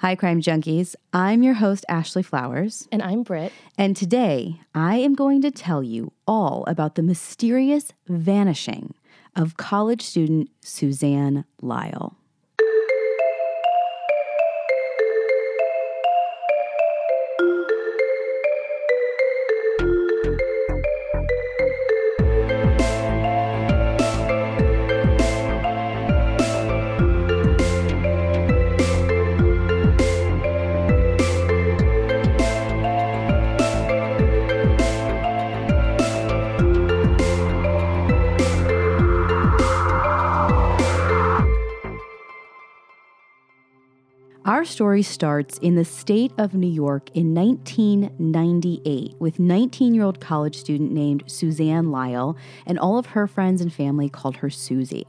Hi, Crime Junkies. I'm your host, Ashley Flowers. And I'm Britt. And today, I am going to tell you all about the mysterious vanishing of college student Suzanne Lyall. Our story starts in the state of New York in 1998 with 19 year old college student named Suzanne Lyall, and all of her friends and family called her Susie.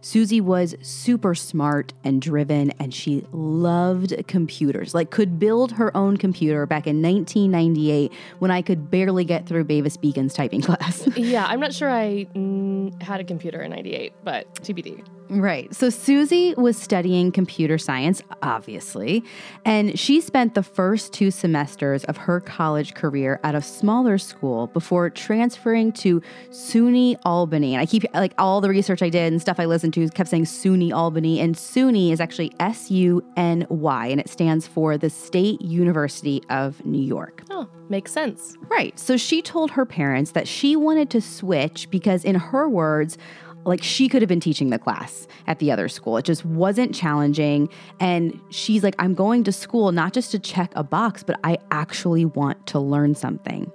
Susie was super smart and driven, and she loved computers, like, could build her own computer back in 1998 when I could barely get through Mavis Beacon's typing class. yeah, I'm not sure I mm, had a computer in 98, but TBD. Right. So Susie was studying computer science, obviously, and she spent the first two semesters of her college career at a smaller school before transferring to SUNY Albany. And I keep like all the research I did and stuff I listened to kept saying SUNY Albany, and SUNY is actually S U N Y, and it stands for the State University of New York. Oh, makes sense. Right. So she told her parents that she wanted to switch because, in her words, like she could have been teaching the class at the other school. It just wasn't challenging. And she's like, I'm going to school not just to check a box, but I actually want to learn something.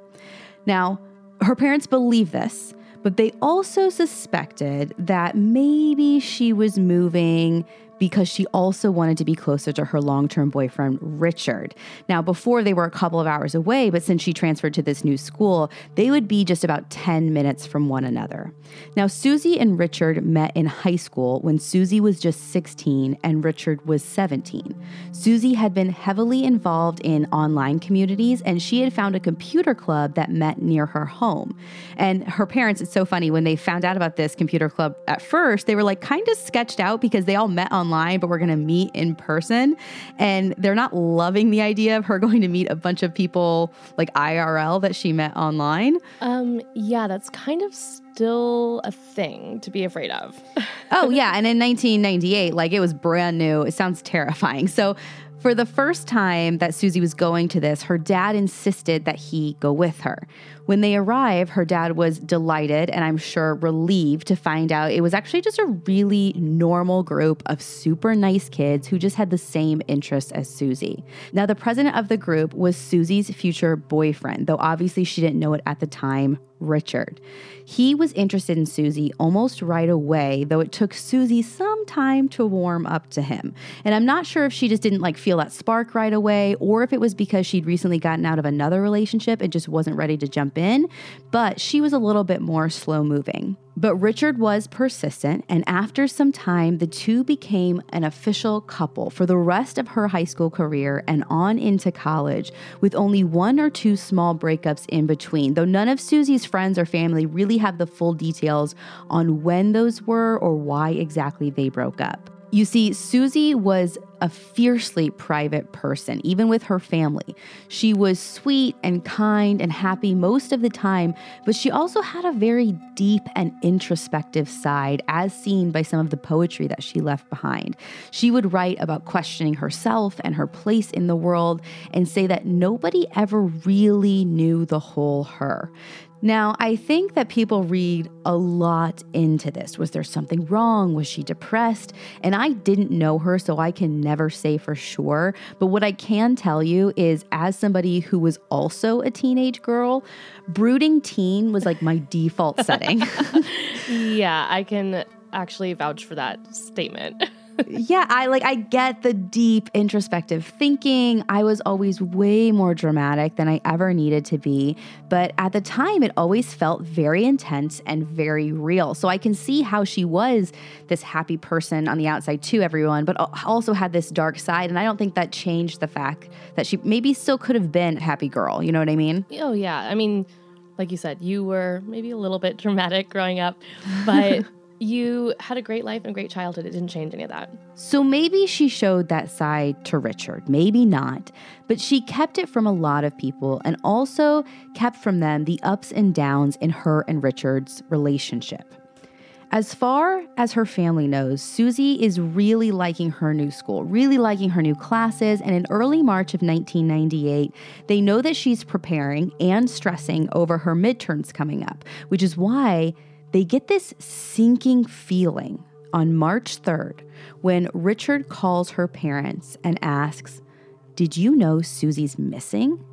Now, her parents believe this, but they also suspected that maybe she was moving because she also wanted to be closer to her long term boyfriend, Richard. Now, before they were a couple of hours away, but since she transferred to this new school, they would be just about 10 minutes from one another. Now, Susie and Richard met in high school when Susie was just 16 and Richard was 17. Susie had been heavily involved in online communities and she had found a computer club that met near her home. And her parents, it's so funny, when they found out about this computer club at first, they were like kind of sketched out because they all met online online, but we're going to meet in person. And they're not loving the idea of her going to meet a bunch of people like IRL that she met online. Um, yeah, that's kind of still a thing to be afraid of. oh, yeah. And in 1998, like it was brand new. It sounds terrifying. So, for the first time that Susie was going to this, her dad insisted that he go with her. When they arrive, her dad was delighted and I'm sure relieved to find out it was actually just a really normal group of super nice kids who just had the same interests as Susie. Now, the president of the group was Susie's future boyfriend, though obviously she didn't know it at the time, Richard. He was interested in Susie almost right away, though it took Susie some time to warm up to him. And I'm not sure if she just didn't like feel that spark right away or if it was because she'd recently gotten out of another relationship and just wasn't ready to jump in, but she was a little bit more slow moving. But Richard was persistent, and after some time, the two became an official couple for the rest of her high school career and on into college, with only one or two small breakups in between. Though none of Susie's friends or family really have the full details on when those were or why exactly they broke up. You see, Susie was a fiercely private person, even with her family. She was sweet and kind and happy most of the time, but she also had a very deep and introspective side, as seen by some of the poetry that she left behind. She would write about questioning herself and her place in the world and say that nobody ever really knew the whole her. Now, I think that people read a lot into this. Was there something wrong? Was she depressed? And I didn't know her, so I can never say for sure. But what I can tell you is, as somebody who was also a teenage girl, brooding teen was like my default setting. yeah, I can actually vouch for that statement. yeah, I like I get the deep introspective thinking. I was always way more dramatic than I ever needed to be, but at the time it always felt very intense and very real. So I can see how she was this happy person on the outside to everyone, but also had this dark side and I don't think that changed the fact that she maybe still could have been a happy girl, you know what I mean? Oh yeah. I mean, like you said, you were maybe a little bit dramatic growing up, but You had a great life and a great childhood. It didn't change any of that. So maybe she showed that side to Richard, maybe not, but she kept it from a lot of people and also kept from them the ups and downs in her and Richard's relationship. As far as her family knows, Susie is really liking her new school, really liking her new classes, and in early March of 1998, they know that she's preparing and stressing over her midterms coming up, which is why they get this sinking feeling on March 3rd when Richard calls her parents and asks, Did you know Susie's missing?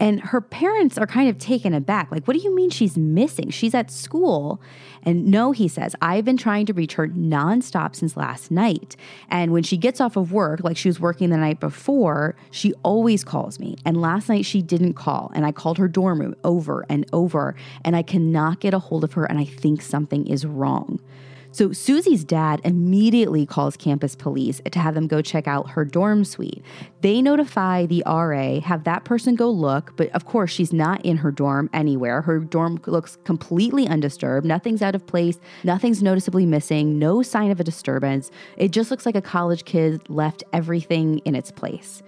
And her parents are kind of taken aback. Like, what do you mean she's missing? She's at school. And no, he says, I've been trying to reach her nonstop since last night. And when she gets off of work, like she was working the night before, she always calls me. And last night she didn't call. And I called her dorm room over and over. And I cannot get a hold of her. And I think something is wrong. So Susie's dad immediately calls campus police to have them go check out her dorm suite. They notify the RA, have that person go look, but of course she's not in her dorm anywhere. Her dorm looks completely undisturbed. Nothing's out of place, nothing's noticeably missing, no sign of a disturbance. It just looks like a college kid left everything in its place.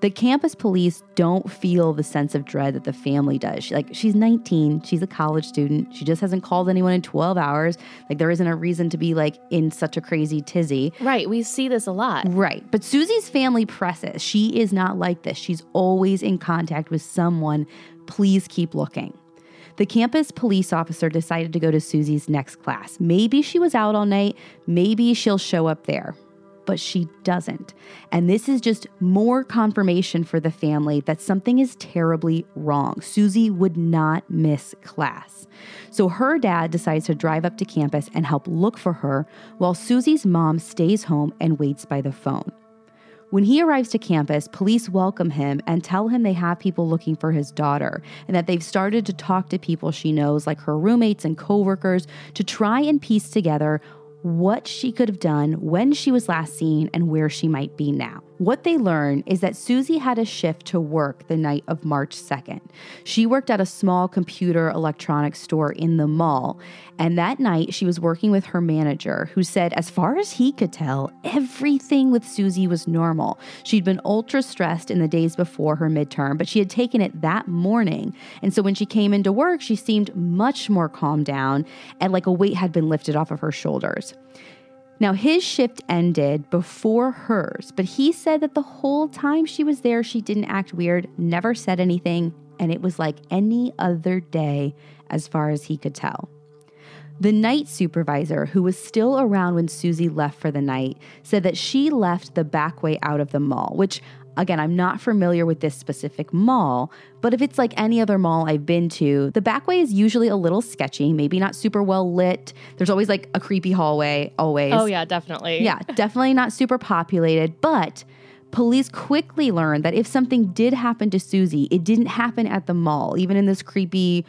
The campus police don't feel the sense of dread that the family does. She, like she's 19, she's a college student. She just hasn't called anyone in 12 hours. Like there isn't a reason to be like in such a crazy tizzy. Right, we see this a lot. Right. But Susie's family presses. She is not like this. She's always in contact with someone. Please keep looking. The campus police officer decided to go to Susie's next class. Maybe she was out all night, maybe she'll show up there but she doesn't. And this is just more confirmation for the family that something is terribly wrong. Susie would not miss class. So her dad decides to drive up to campus and help look for her while Susie's mom stays home and waits by the phone. When he arrives to campus, police welcome him and tell him they have people looking for his daughter and that they've started to talk to people she knows, like her roommates and coworkers, to try and piece together what she could have done when she was last seen and where she might be now. What they learn is that Susie had a shift to work the night of March 2nd. She worked at a small computer electronics store in the mall, and that night she was working with her manager, who said, as far as he could tell, everything with Susie was normal. She'd been ultra stressed in the days before her midterm, but she had taken it that morning. And so when she came into work, she seemed much more calmed down and like a weight had been lifted off of her shoulders. Now, his shift ended before hers, but he said that the whole time she was there, she didn't act weird, never said anything, and it was like any other day as far as he could tell. The night supervisor, who was still around when Susie left for the night, said that she left the back way out of the mall, which Again, I'm not familiar with this specific mall, but if it's like any other mall I've been to, the back way is usually a little sketchy, maybe not super well lit. There's always like a creepy hallway, always. Oh, yeah, definitely. Yeah, definitely not super populated, but police quickly learned that if something did happen to Susie, it didn't happen at the mall, even in this creepy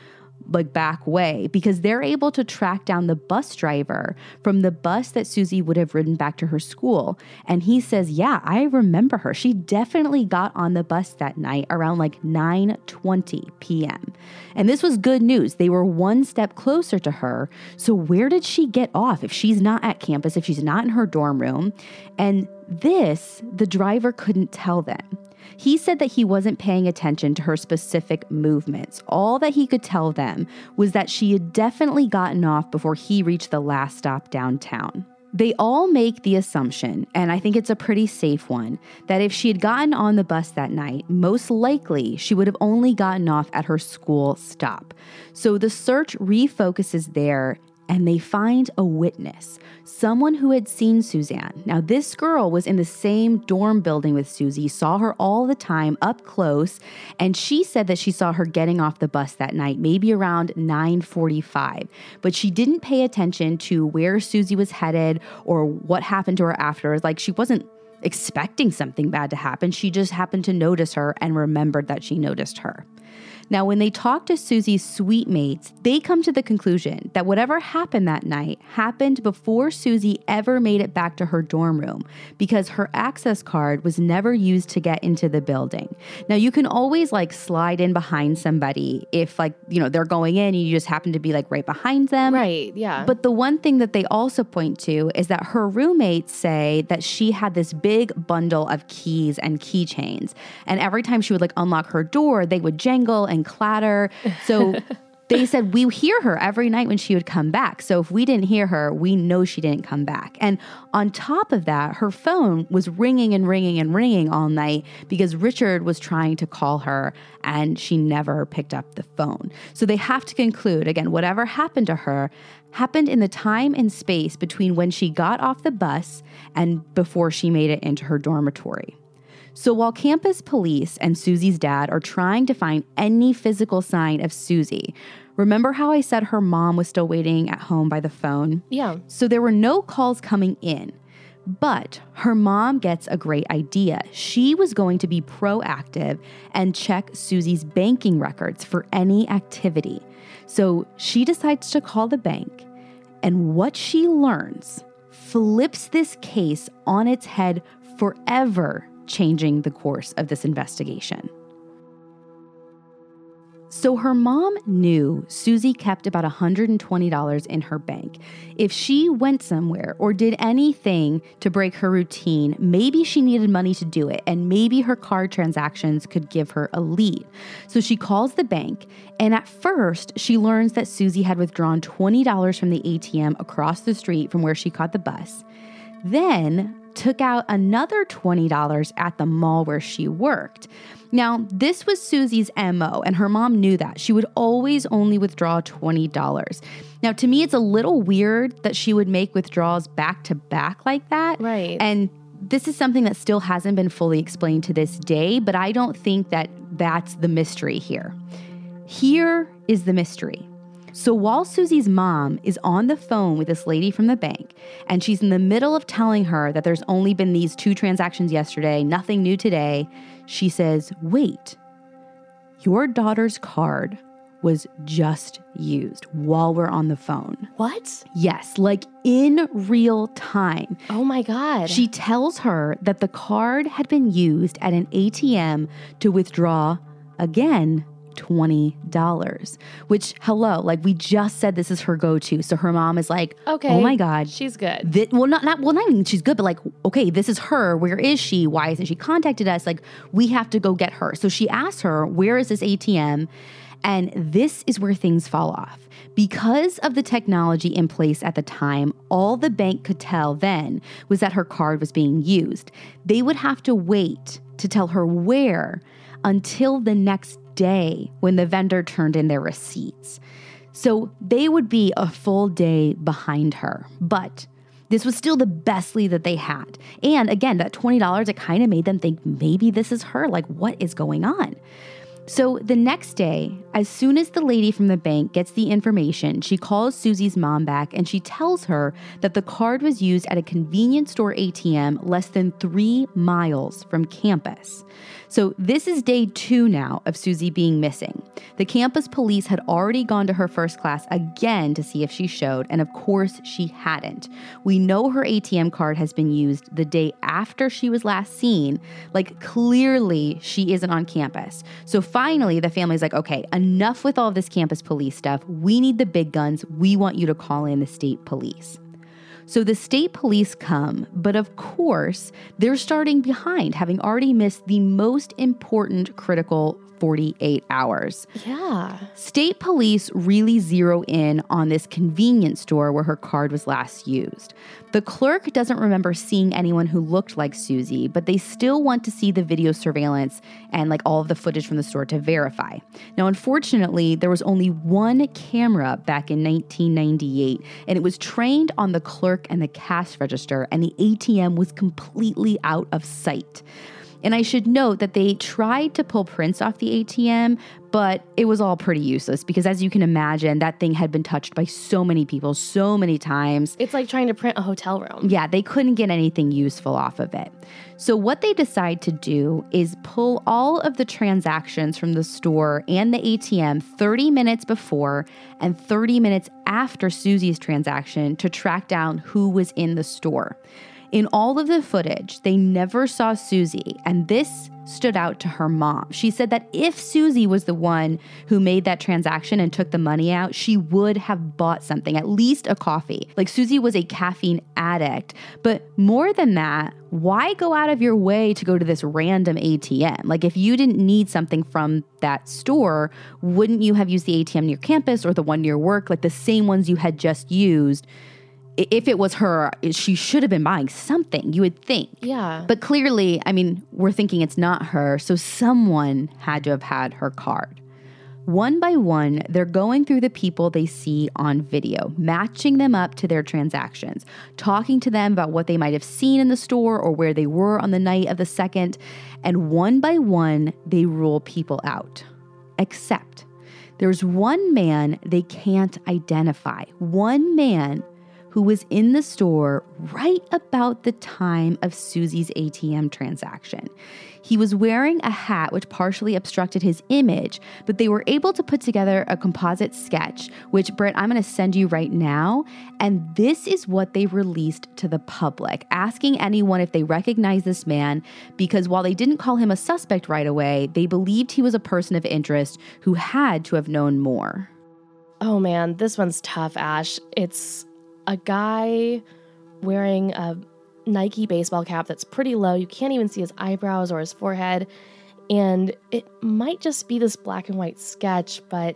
like back way because they're able to track down the bus driver from the bus that Susie would have ridden back to her school. And he says, "Yeah, I remember her. She definitely got on the bus that night around like 9:20 p.m." And this was good news. They were one step closer to her. So where did she get off if she's not at campus, if she's not in her dorm room? And this, the driver couldn't tell them. He said that he wasn't paying attention to her specific movements. All that he could tell them was that she had definitely gotten off before he reached the last stop downtown. They all make the assumption, and I think it's a pretty safe one, that if she had gotten on the bus that night, most likely she would have only gotten off at her school stop. So the search refocuses there and they find a witness, someone who had seen Suzanne. Now, this girl was in the same dorm building with Susie, saw her all the time up close, and she said that she saw her getting off the bus that night, maybe around 9:45. But she didn't pay attention to where Susie was headed or what happened to her afterwards. Like she wasn't expecting something bad to happen. She just happened to notice her and remembered that she noticed her. Now, when they talk to Susie's suite mates, they come to the conclusion that whatever happened that night happened before Susie ever made it back to her dorm room because her access card was never used to get into the building. Now, you can always like slide in behind somebody if like, you know, they're going in and you just happen to be like right behind them. Right, yeah. But the one thing that they also point to is that her roommates say that she had this big bundle of keys and keychains. And every time she would like unlock her door, they would jangle and clatter. So they said we hear her every night when she would come back. So if we didn't hear her, we know she didn't come back. And on top of that, her phone was ringing and ringing and ringing all night because Richard was trying to call her and she never picked up the phone. So they have to conclude again, whatever happened to her happened in the time and space between when she got off the bus and before she made it into her dormitory. So while campus police and Susie's dad are trying to find any physical sign of Susie, remember how I said her mom was still waiting at home by the phone? yeah. So there were no calls coming in. But her mom gets a great idea. She was going to be proactive and check Susie's banking records for any activity. So she decides to call the bank, and what she learns flips this case on its head forever, changing the course of this investigation. So her mom knew Susie kept about $120 in her bank. If she went somewhere or did anything to break her routine, maybe she needed money to do it, and maybe her card transactions could give her a lead. So she calls the bank, and at first, she learns that Susie had withdrawn $20 from the ATM across the street from where she caught the bus. Then took out another $20 at the mall where she worked. Now, this was Susie's MO, and her mom knew that. She would always only withdraw $20. Now, to me, it's a little weird that she would make withdrawals back to back like that. Right. And this is something that still hasn't been fully explained to this day, but I don't think that that's the mystery here. Here is the mystery. So while Susie's mom is on the phone with this lady from the bank, and she's in the middle of telling her that there's only been these two transactions yesterday, nothing new today, she says, Wait, your daughter's card was just used while we're on the phone. What? Yes, like in real time. Oh my God. She tells her that the card had been used at an ATM to withdraw again $20, which, hello, like we just said this is her go to. So her mom is like, okay. oh my God. She's good. Thi- well, not, not, well, not even she's good, but like, okay, this is her. Where is she? Why isn't she contacted us? Like, we have to go get her. So she asks her, where is this ATM? And this is where things fall off. Because of the technology in place at the time, all the bank could tell then was that her card was being used. They would have to wait to tell her where until the next day when the vendor turned in their receipts. So they would be a full day behind her. But this was still the best lead that they had. And again, that $20, it kind of made them think maybe this is her. Like, what is going on? So the next day, as soon as the lady from the bank gets the information, she calls Susie's mom back and she tells her that the card was used at a convenience store ATM less than three miles from campus. So this is day two now of Susie being missing. The campus police had already gone to her first class again to see if she showed, and of course she hadn't. We know her ATM card has been used the day after she was last seen. Like clearly she isn't on campus. So finally the family's like, okay, enough with all this campus police stuff. We need the big guns. We want you to call in the state police. So the state police come, but of course, they're starting behind, having already missed the most important critical 48 hours. yeah. State police really zero in on this convenience store where her card was last used. The clerk doesn't remember seeing anyone who looked like Susie, but they still want to see the video surveillance and like all of the footage from the store to verify. Now, unfortunately, there was only one camera back in 1998, and it was trained on the clerk and the cash register, and the ATM was completely out of sight. And I should note that they tried to pull prints off the ATM, but it was all pretty useless because, as you can imagine, that thing had been touched by so many people so many times. It's like trying to print a hotel room. Yeah, they couldn't get anything useful off of it. So, what they decide to do is pull all of the transactions from the store and the ATM 30 minutes before and 30 minutes after Susie's transaction to track down who was in the store. In all of the footage, they never saw Susie, and this stood out to her mom. She said that if Susie was the one who made that transaction and took the money out, she would have bought something, at least a coffee. Like Susie was a caffeine addict. But more than that, why go out of your way to go to this random ATM? Like, if you didn't need something from that store, wouldn't you have used the ATM near campus or the one near work, like the same ones you had just used? If it was her, she should have been buying something, you would think. Yeah. But clearly, I mean, we're thinking it's not her, so someone had to have had her card. One by one, they're going through the people they see on video, matching them up to their transactions, talking to them about what they might have seen in the store or where they were on the night of the second, and one by one, they rule people out. Except there's one man they can't identify, one man who was in the store right about the time of Susie's ATM transaction. He was wearing a hat which partially obstructed his image, but they were able to put together a composite sketch, which, Britt, I'm going to send you right now. And this is what they released to the public, asking anyone if they recognize this man, because while they didn't call him a suspect right away, they believed he was a person of interest who had to have known more. Oh man, this one's tough, Ash. It's a guy wearing a Nike baseball cap that's pretty low. You can't even see his eyebrows or his forehead. And it might just be this black and white sketch, but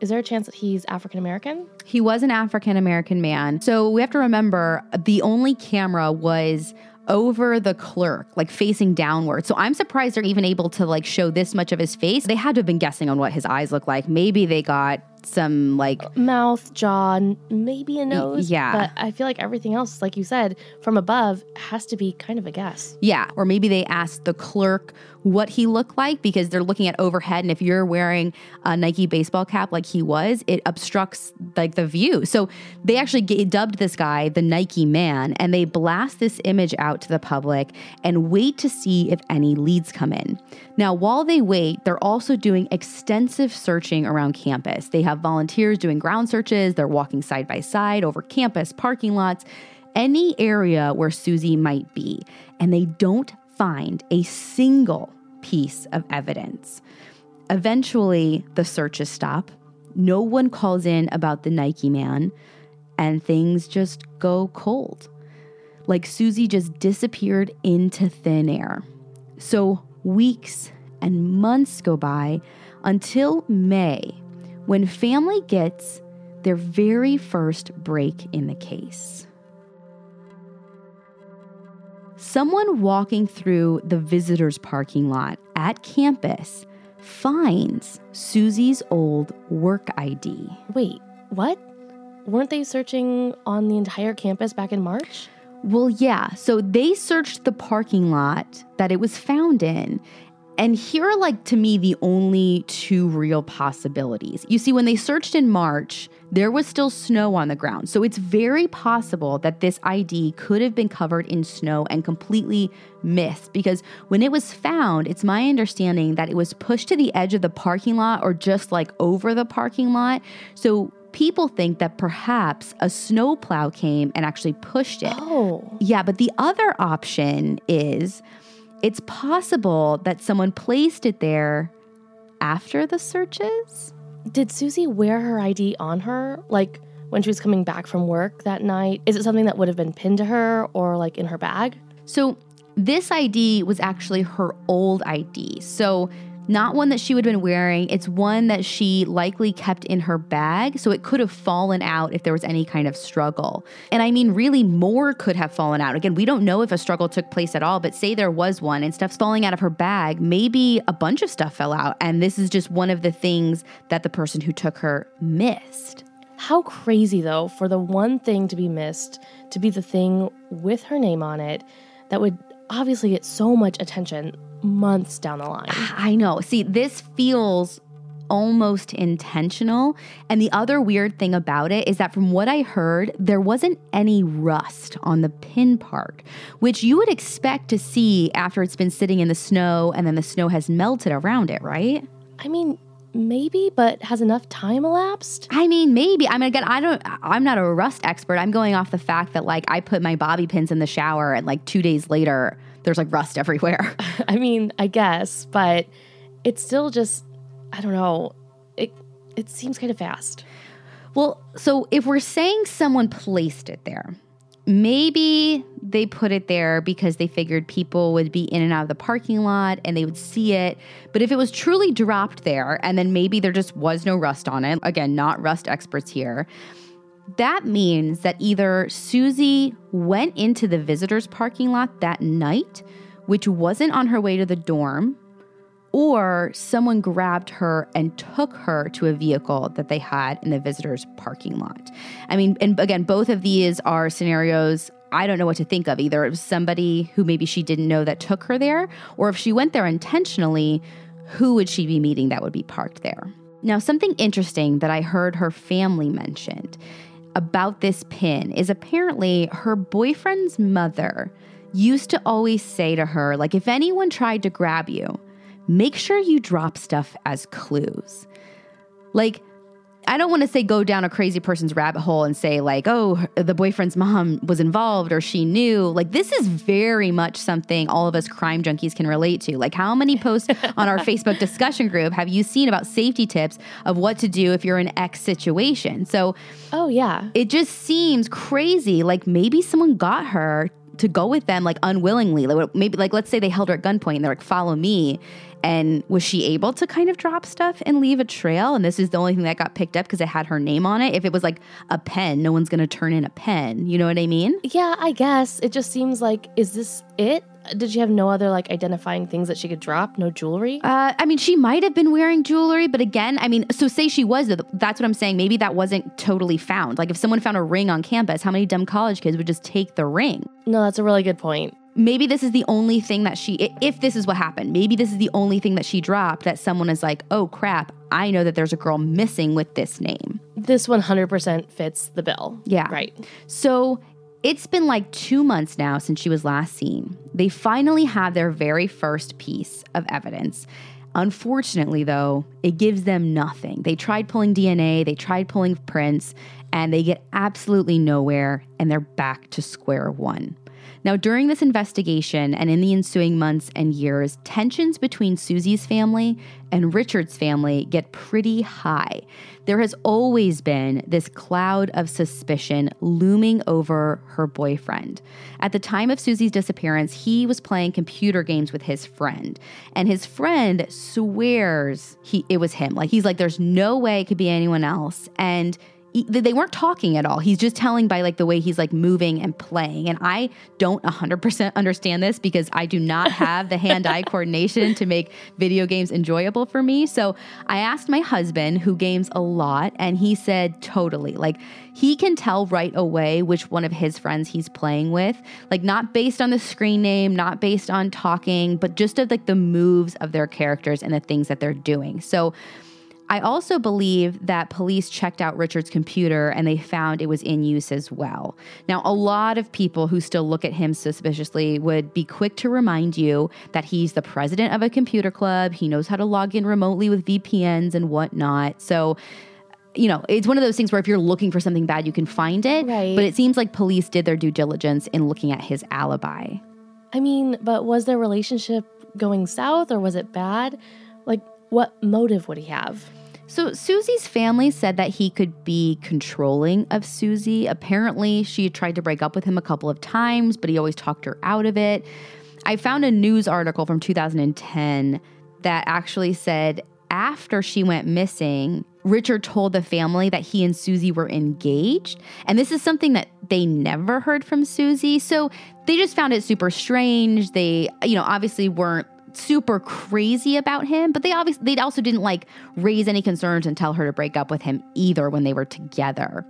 is there a chance that he's African American? He was an African American man. So we have to remember the only camera was over the clerk, like facing downward. So I'm surprised they're even able to like show this much of his face. They had to have been guessing on what his eyes look like. Maybe they got some like mouth, jaw, maybe a nose. Yeah. But I feel like everything else, like you said, from above has to be kind of a guess. Yeah. Or maybe they asked the clerk what he looked like because they're looking at overhead. And if you're wearing a Nike baseball cap like he was, it obstructs like the view. So they actually g- dubbed this guy the Nike man and they blast this image out to the public and wait to see if any leads come in. Now, while they wait, they're also doing extensive searching around campus. They have volunteers doing ground searches, they're walking side by side over campus, parking lots, any area where Susie might be. And they don't find a single piece of evidence. Eventually, the searches stop. No one calls in about the Nike man, and things just go cold. Like Susie just disappeared into thin air. So, weeks and months go by until May, when family gets their very first break in the case. Someone walking through the visitors' parking lot at campus finds Susie's old work ID. Wait, what? Weren't they searching on the entire campus back in March? Well, yeah. So they searched the parking lot that it was found in. And here are, like, to me, the only two real possibilities. You see, when they searched in March, there was still snow on the ground. So it's very possible that this ID could have been covered in snow and completely missed because when it was found, it's my understanding that it was pushed to the edge of the parking lot or just like over the parking lot. So people think that perhaps a snowplow came and actually pushed it. Oh. Yeah, but the other option is it's possible that someone placed it there after the searches. Did Susie wear her ID on her? Like when she was coming back from work that night? Is it something that would have been pinned to her or like in her bag? So, this ID was actually her old ID. So, not one that she would have been wearing. It's one that she likely kept in her bag, so it could have fallen out if there was any kind of struggle. And I mean, really, more could have fallen out. Again, we don't know if a struggle took place at all, but say there was one and stuff's falling out of her bag, maybe a bunch of stuff fell out. And this is just one of the things that the person who took her missed. How crazy, though, for the one thing to be missed to be the thing with her name on it that would obviously get so much attention months down the line. I know. See, this feels almost intentional. And the other weird thing about it is that from what I heard, there wasn't any rust on the pin part, which you would expect to see after it's been sitting in the snow and then the snow has melted around it, right? I mean, maybe, but has enough time elapsed? I mean, maybe. I mean, again, I don't, I'm not a rust expert. I'm going off the fact that like I put my bobby pins in the shower and like two days later, there's like rust everywhere. I mean, I guess, but it's still just I don't know. It it seems kind of fast. Well, so if we're saying someone placed it there, maybe they put it there because they figured people would be in and out of the parking lot and they would see it. But if it was truly dropped there and then maybe there just was no rust on it, again, not rust experts here, that means that either Susie went into the visitors' parking lot that night, which wasn't on her way to the dorm, or someone grabbed her and took her to a vehicle that they had in the visitors parking lot. I mean, and again, both of these are scenarios I don't know what to think of. Either it was somebody who maybe she didn't know that took her there, or if she went there intentionally, who would she be meeting that would be parked there? Now, something interesting that I heard her family mentioned about this pin is apparently her boyfriend's mother used to always say to her, like, if anyone tried to grab you, make sure you drop stuff as clues. Like, I don't want to say go down a crazy person's rabbit hole and say, like, oh, the boyfriend's mom was involved or she knew. Like, this is very much something all of us crime junkies can relate to. Like, how many posts on our Facebook discussion group have you seen about safety tips of what to do if you're in X situation? So, oh, yeah. It just seems crazy. Like, maybe someone got her to go with them, like, unwillingly. Like, maybe, like, let's say they held her at gunpoint and they're like, follow me and was she able to kind of drop stuff and leave a trail? And this is the only thing that got picked up because it had her name on it. If it was like a pen, no one's going to turn in a pen. You know what I mean? Yeah, I guess. It just seems like, is this it? Did she have no other like identifying things that she could drop? No jewelry? Uh, I mean, she might have been wearing jewelry, but again, I mean, so say she was, that's what I'm saying. Maybe that wasn't totally found. Like if someone found a ring on campus, how many dumb college kids would just take the ring? No, that's a really good point maybe this is the only thing that she if this is what happened maybe this is the only thing that she dropped that someone is like oh crap i know that there's a girl missing with this name. This 100% fits the bill. Yeah. Right. So it's been like two months now since she was last seen. They finally have their very first piece of evidence. Unfortunately though it gives them nothing. They tried pulling dna they tried pulling prints and they get absolutely nowhere and they're back to square one now, during this investigation and in the ensuing months and years, tensions between Susie's family and Richard's family get pretty high. There has always been this cloud of suspicion looming over her boyfriend. At the time of Susie's disappearance, he was playing computer games with his friend, and his friend swears he it was him. Like he's like there's no way it could be anyone else. And they weren't talking at all. He's just telling by like the way he's like moving and playing. And I don't 100% understand this because I do not have the hand-eye coordination to make video games enjoyable for me. So I asked my husband who games a lot and he said totally. Like he can tell right away which one of his friends he's playing with. Like not based on the screen name, not based on talking, but just of like the moves of their characters and the things that they're doing. So I also believe that police checked out Richard's computer and they found it was in use as well. Now, a lot of people who still look at him suspiciously would be quick to remind you that he's the president of a computer club. He knows how to log in remotely with VPNs and whatnot. So, you know, it's one of those things where if you're looking for something bad, you can find it. Right. But it seems like police did their due diligence in looking at his alibi. I mean, but was their relationship going south or was it bad? Like, what motive would he have? So, Susie's family said that he could be controlling of Susie. Apparently, she tried to break up with him a couple of times, but he always talked her out of it. I found a news article from 2010 that actually said after she went missing, Richard told the family that he and Susie were engaged. And this is something that they never heard from Susie. So they just found it super strange. They, you know, obviously weren't super crazy about him, but they obviously they also didn't like raise any concerns and tell her to break up with him either when they were together.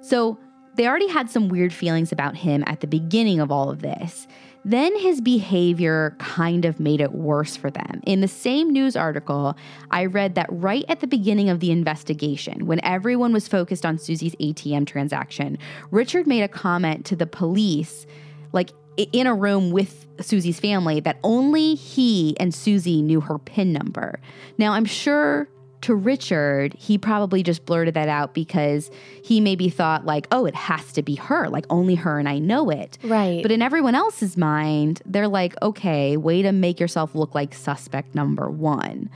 So they already had some weird feelings about him at the beginning of all of this. Then his behavior kind of made it worse for them. In the same news article, I read that right at the beginning of the investigation, when everyone was focused on Susie's ATM transaction, Richard made a comment to the police, like in a room with Susie's family, that only he and Susie knew her PIN number. Now, I'm sure to Richard, he probably just blurted that out because he maybe thought, like, oh, it has to be her, like only her and I know it. Right. But in everyone else's mind, they're like, okay, way to make yourself look like suspect number one.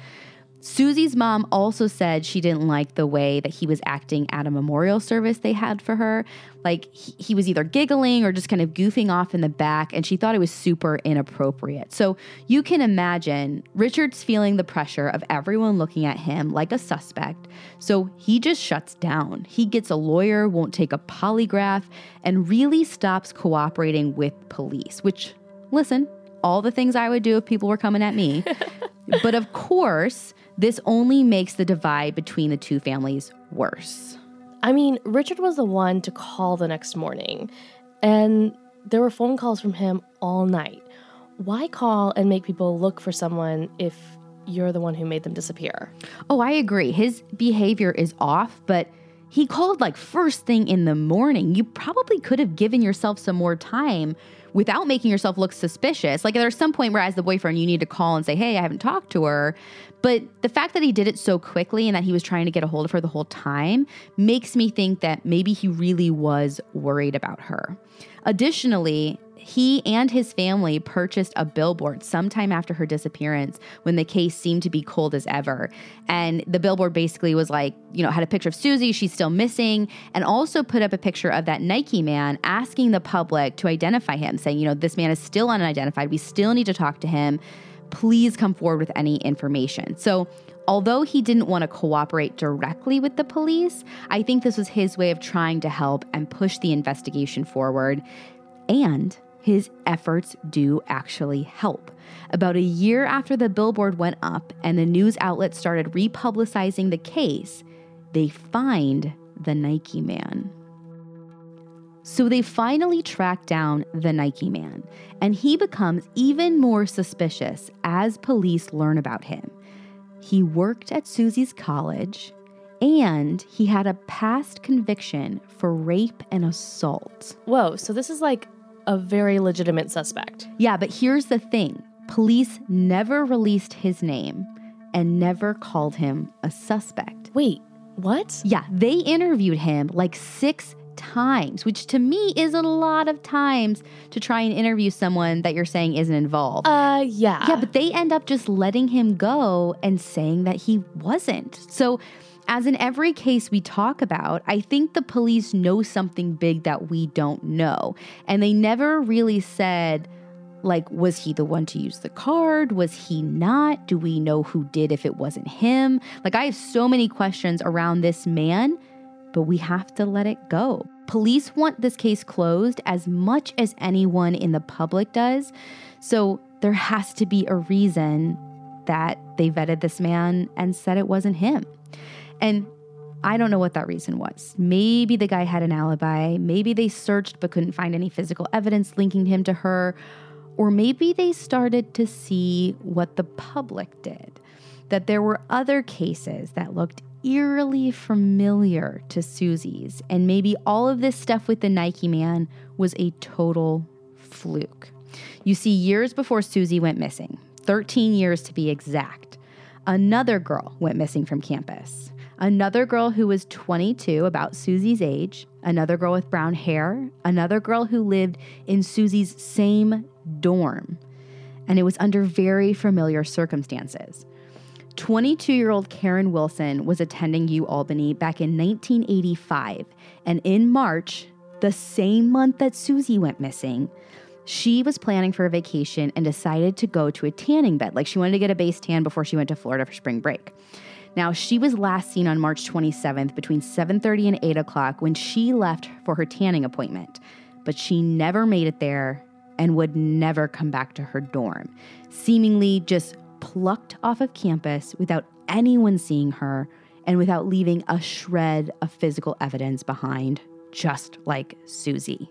Susie's mom also said she didn't like the way that he was acting at a memorial service they had for her. Like he, he, was either giggling or just kind of goofing off in the back, and she thought it was super inappropriate. So you can imagine Richard's feeling the pressure of everyone looking at him like a suspect. So he just shuts down. He gets a lawyer, won't take a polygraph, and really stops cooperating with police, which, listen, all the things I would do if people were coming at me. but of course, this only makes the divide between the two families worse. I mean, Richard was the one to call the next morning, and there were phone calls from him all night. Why call and make people look for someone if you're the one who made them disappear? Oh, I agree. His behavior is off, but he called like first thing in the morning. You probably could have given yourself some more time without making yourself look suspicious. Like there's some point where as the boyfriend you need to call and say, "Hey, I haven't talked to her." But the fact that he did it so quickly and that he was trying to get a hold of her the whole time makes me think that maybe he really was worried about her. Additionally, he and his family purchased a billboard sometime after her disappearance when the case seemed to be cold as ever. And the billboard basically was like, you know, had a picture of Susie, she's still missing, and also put up a picture of that Nike man asking the public to identify him, saying, you know, this man is still unidentified. We still need to talk to him. Please come forward with any information. So, although he didn't want to cooperate directly with the police, I think this was his way of trying to help and push the investigation forward. And his efforts do actually help. About a year after the billboard went up and the news outlets started republicizing the case, they find the Nike man. So they finally track down the Nike man, and he becomes even more suspicious as police learn about him. He worked at Susie's college, and he had a past conviction for rape and assault. Whoa, so this is like a very legitimate suspect. Yeah, but here's the thing police never released his name and never called him a suspect. Wait, what? Yeah, they interviewed him like six times, which to me is a lot of times to try and interview someone that you're saying isn't involved. Uh, yeah. Yeah, but they end up just letting him go and saying that he wasn't. So as in every case we talk about, I think the police know something big that we don't know. And they never really said, like, was he the one to use the card? Was he not? Do we know who did if it wasn't him? Like, I have so many questions around this man, but we have to let it go. Police want this case closed as much as anyone in the public does. So there has to be a reason that they vetted this man and said it wasn't him. And I don't know what that reason was. Maybe the guy had an alibi. Maybe they searched but couldn't find any physical evidence linking him to her. Or maybe they started to see what the public did that there were other cases that looked eerily familiar to Susie's. And maybe all of this stuff with the Nike man was a total fluke. You see, years before Susie went missing, 13 years to be exact, another girl went missing from campus another girl who was 22, about Susie's age, another girl with brown hair, another girl who lived in Susie's same dorm. And it was under very familiar circumstances. 22 year old Karen Wilson was attending U Albany back in 1985. And in March, the same month that Susie went missing, she was planning for a vacation and decided to go to a tanning bed. Like she wanted to get a base tan before she went to Florida for spring break. Now, she was last seen on March 27th between 7:30 and 8 o'clock when she left for her tanning appointment, but she never made it there and would never come back to her dorm, seemingly just plucked off of campus without anyone seeing her and without leaving a shred of physical evidence behind just like Susie.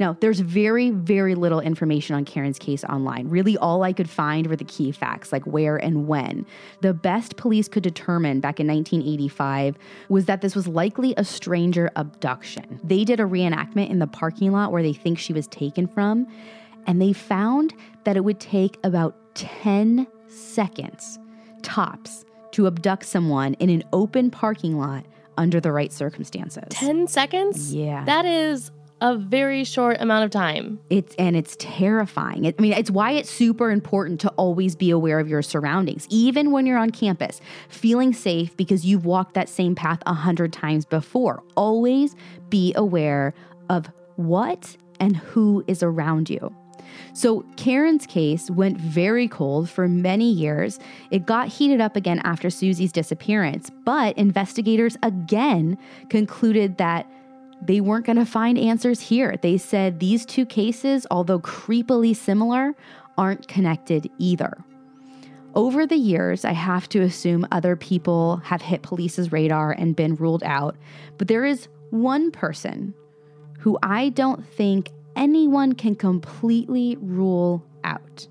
Now, there's very, very little information on Karen's case online. Really, all I could find were the key facts, like where and when. The best police could determine back in 1985 was that this was likely a stranger abduction. They did a reenactment in the parking lot where they think she was taken from, and they found that it would take about 10 seconds tops to abduct someone in an open parking lot under the right circumstances. 10 seconds? Yeah. That is a very short amount of time. It's and it's terrifying. It, I mean, it's why it's super important to always be aware of your surroundings, even when you're on campus, feeling safe because you've walked that same path a hundred times before. Always be aware of what and who is around you. So, Karen's case went very cold for many years. It got heated up again after Susie's disappearance, but investigators again concluded that they weren't going to find answers here. They said these two cases, although creepily similar, aren't connected either. Over the years, I have to assume other people have hit police's radar and been ruled out, but there is one person who I don't think anyone can completely rule out.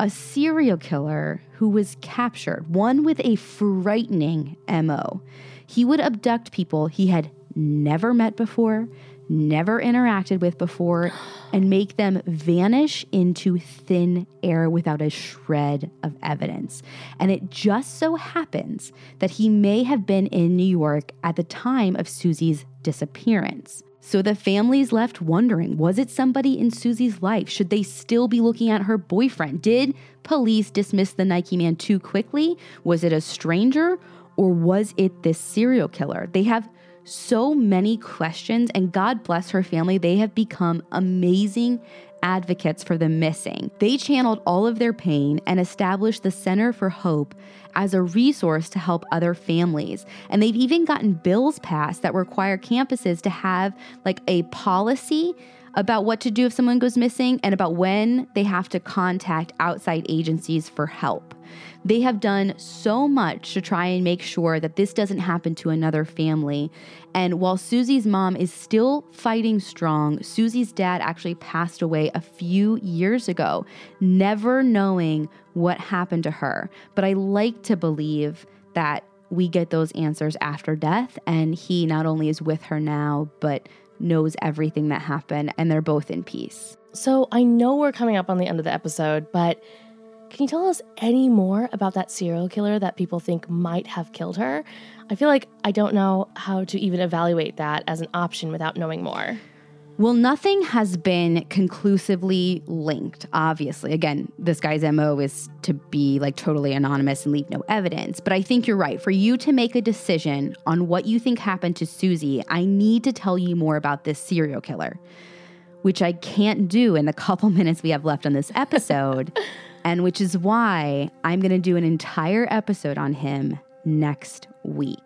A serial killer who was captured, one with a frightening MO. He would abduct people he had never met before, never interacted with before, and make them vanish into thin air without a shred of evidence. And it just so happens that he may have been in New York at the time of Susie's disappearance. So the family's left wondering was it somebody in Susie's life? Should they still be looking at her boyfriend? Did police dismiss the Nike man too quickly? Was it a stranger? Or was it this serial killer? They have so many questions, and God bless her family. They have become amazing advocates for the missing. They channeled all of their pain and established the Center for Hope as a resource to help other families. And they've even gotten bills passed that require campuses to have like a policy about what to do if someone goes missing and about when they have to contact outside agencies for help. They have done so much to try and make sure that this doesn't happen to another family. And while Susie's mom is still fighting strong, Susie's dad actually passed away a few years ago, never knowing what happened to her. But I like to believe that we get those answers after death, and he not only is with her now, but knows everything that happened, and they're both in peace. So I know we're coming up on the end of the episode, but can you tell us any more about that serial killer that people think might have killed her? I feel like I don't know how to even evaluate that as an option without knowing more. Well, nothing has been conclusively linked, obviously. Again, this guy's MO is to be like totally anonymous and leave no evidence. But I think you're right. For you to make a decision on what you think happened to Susie, I need to tell you more about this serial killer, which I can't do in the couple minutes we have left on this episode. and which is why I'm going to do an entire episode on him next week.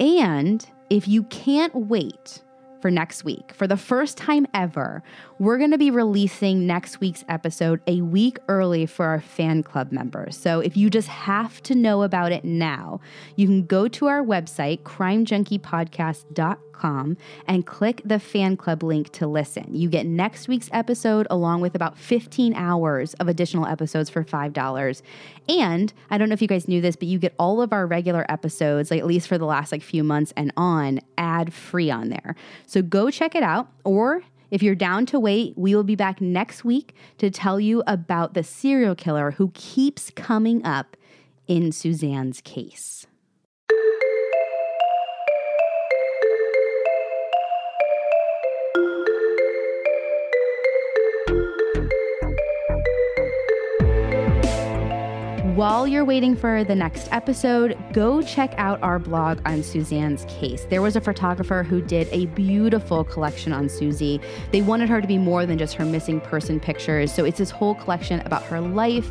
And if you can't wait for next week. For the first time ever, we're going to be releasing next week's episode a week early for our fan club members. So if you just have to know about it now, you can go to our website, crimejunkiepodcast.com, and click the fan club link to listen. You get next week's episode along with about 15 hours of additional episodes for $5. And I don't know if you guys knew this, but you get all of our regular episodes, like at least for the last like few months and on, ad free on there. So go check it out. Or if you're down to wait, we will be back next week to tell you about the serial killer who keeps coming up in Suzanne's case. While you're waiting for the next episode, go check out our blog on Suzanne's case. There was a photographer who did a beautiful collection on Susie. They wanted her to be more than just her missing person pictures. So it's this whole collection about her life,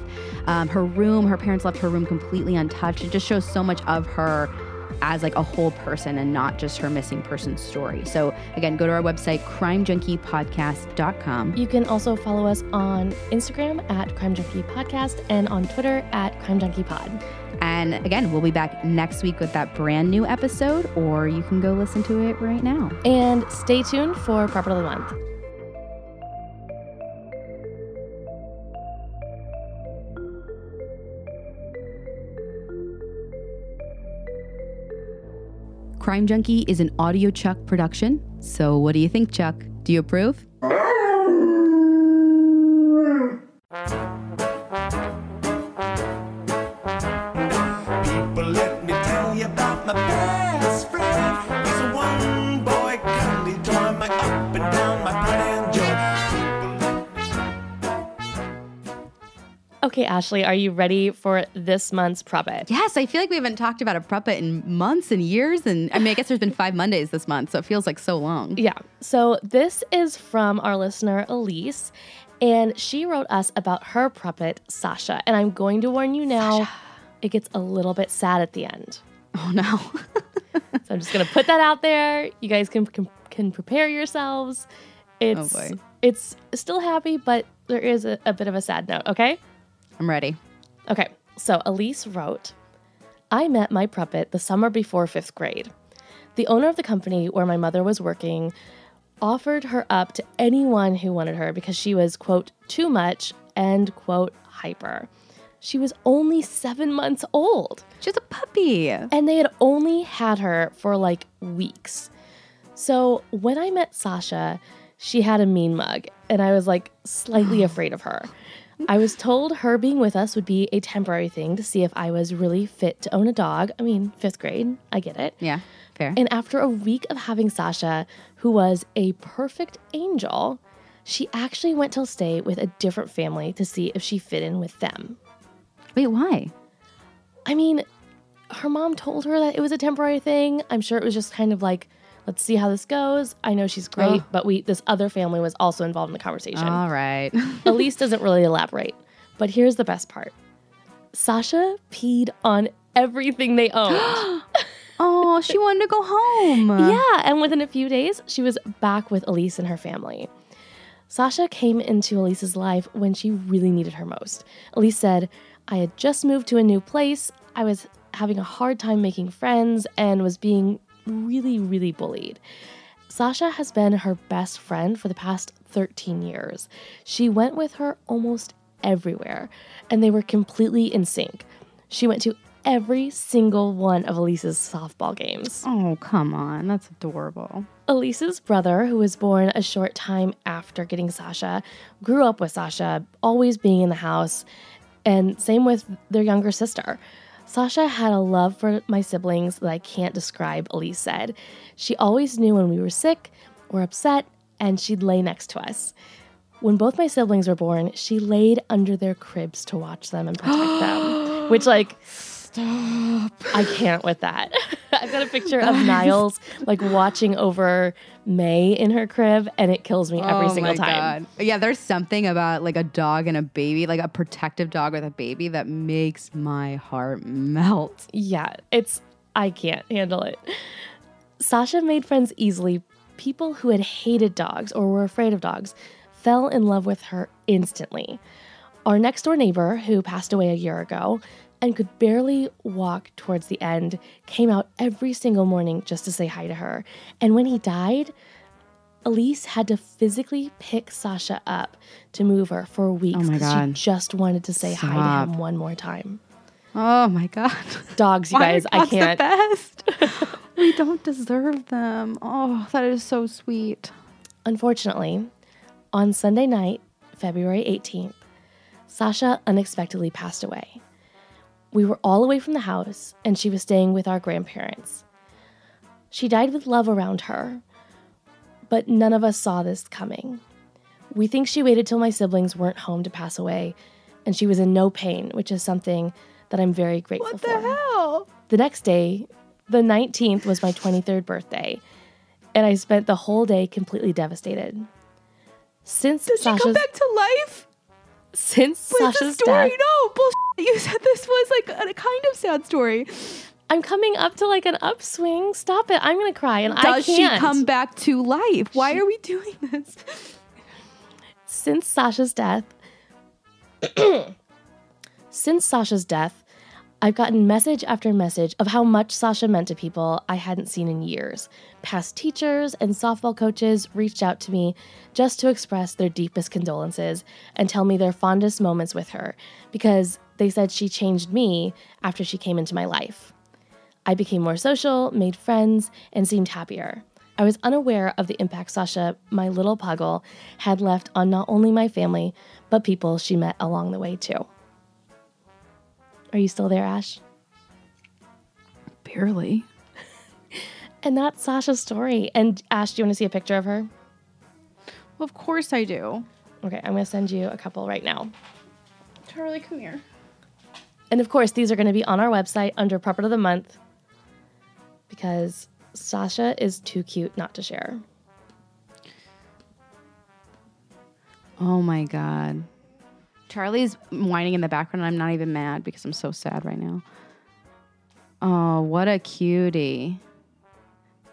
um, her room. Her parents left her room completely untouched. It just shows so much of her as like a whole person and not just her missing person story. So again, go to our website, crimejunkiepodcast.com. You can also follow us on Instagram at Crime Junkie Podcast and on Twitter at Crime Junkie Pod. And again, we'll be back next week with that brand new episode, or you can go listen to it right now. And stay tuned for Properly Month. Crime Junkie is an Audio Chuck production. So, what do you think, Chuck? Do you approve? People, let me tell you about my Okay, Ashley, are you ready for this month's Prophet? Yes, I feel like we haven't talked about a Pupper in months and years. And I mean, I guess there's been five Mondays this month, so it feels like so long. Yeah. So this is from our listener, Elise, and she wrote us about her pupper, Sasha. And I'm going to warn you now, it gets a little bit sad at the end. Oh, no. So I'm just going to put that out there. You guys can, can, can prepare yourselves. Oh, it's, boy. it's still happy, but there is a, a bit of a sad note, okay? I'm ready. Okay, so Elise wrote I met my pupper the summer before fifth grade. The owner of the company where my mother was working offered her up to anyone who wanted her because she was, quote, too much and, quote, hyper. She was only seven months old, She's a puppy. and they had only had her for like weeks. So when I met Sasha, she had a mean mug, and I was like slightly afraid of her. I was told her being with us would be a temporary thing to see if I was really fit to own a dog. I mean, fifth grade, I get it. Yeah, fair. And after a week of having Sasha, who was a perfect angel, she actually went to stay with a different family to see if she fit in with them. Wait, why? I mean, her mom told her that it was a temporary thing. I'm sure it was just kind of like, let's see how this goes. I know she's great, Oh. but we this other family was also involved in the conversation. All right. Elise doesn't really elaborate. But here's the best part. Sasha peed on everything they owned. oh, she wanted to go home. yeah, and within a few days, she was back with Elise and her family. Sasha came into Elise's life when she really needed her most. Elise said, I had just moved to a new place. I was having a hard time making friends and was being really, really bullied. Sasha has been her best friend for the past 13 years. She went with her almost everywhere, and they were completely in sync. She went to every single one of Elise's softball games. Oh, come on. That's adorable. Elise's brother, who was born a short time after getting Sasha, grew up with Sasha, always being in the house, and same with their younger sister. Sasha had a love for my siblings that I can't describe, Elise said. She always knew when we were sick or upset, and she'd lay next to us. When both my siblings were born, she laid under their cribs to watch them and protect them, which, like, I can't with that. I've got a picture of Niles like watching over May in her crib, and it kills me every oh single my time. God. Yeah, there's something about like a dog and a baby, like a protective dog with a baby that makes my heart melt. Yeah, it's I can't handle it. Sasha made friends easily. People who had hated dogs or were afraid of dogs fell in love with her instantly. Our next door neighbor, who passed away a year ago and could barely walk towards the end, came out every single morning just to say hi to her. And when he died, Elise had to physically pick Sasha up to move her for weeks Oh my 'cause God. she just wanted to say hi to him one more time. Oh my God. Dogs, you guys, I can't. The best. we don't deserve them. Oh, that is so sweet. Unfortunately, on Sunday night, February 18th, Sasha unexpectedly passed away. We were all away from the house, and she was staying with our grandparents. She died with love around her, but none of us saw this coming. We think she waited till my siblings weren't home to pass away, and she was in no pain, which is something that I'm very grateful for. What for. the hell? The next day, the 19th, was my 23rd birthday, and I spent the whole day completely devastated. Since Did she Sasha's come back to life? since the Sasha's story? death, No, bullshit. You said this was like a, kind of sad story. I'm coming up to like an upswing. Stop it. I'm going to cry and I Does she can't. come back to life? Why are we doing this? since Sasha's death, since Sasha's death, I've gotten message after message of how much Sasha meant to people I hadn't seen in years. Past teachers and softball coaches reached out to me just to express their deepest condolences and tell me their fondest moments with her because they said she changed me after she came into my life. I became more social, made friends, and seemed happier. I was unaware of the impact Sasha, my little puggle, had left on not only my family, but people she met along the way, too. Are you still there, Ash? Barely. And that's Sasha's story. And Ash, do you want to see a picture of her? Well, of course I do. Okay, I'm going to send you a couple right now. Charlie, come here. And of course, these are going to be on our website under Pupper of the Month because Sasha is too cute not to share. Oh my god. Charlie's whining in the background. I'm not even mad because I'm so sad right now. Oh, what a cutie.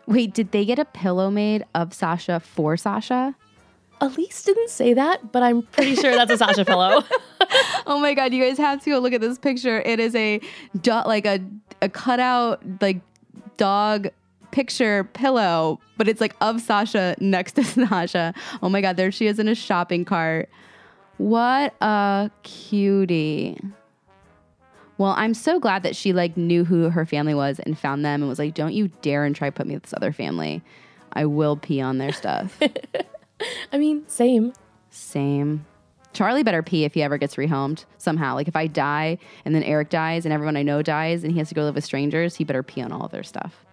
Wait, did they get a pillow made of Sasha for Sasha? Elise didn't say that, but I'm pretty sure that's a Sasha pillow. Oh my god, you guys have to go look at this picture. It is a do- like a a cutout like dog picture pillow, but it's like of Sasha next to Sasha. Oh my god, there she is in a shopping cart. What a cutie. Well, I'm so glad that she like knew who her family was and found them and was like, "Don't you dare and try put me with this other family. I will pee on their stuff." I mean, same. Same. Charlie better pee if he ever gets rehomed somehow. Like if I die and then Eric dies and everyone I know dies and he has to go live with strangers, he better pee on all of their stuff.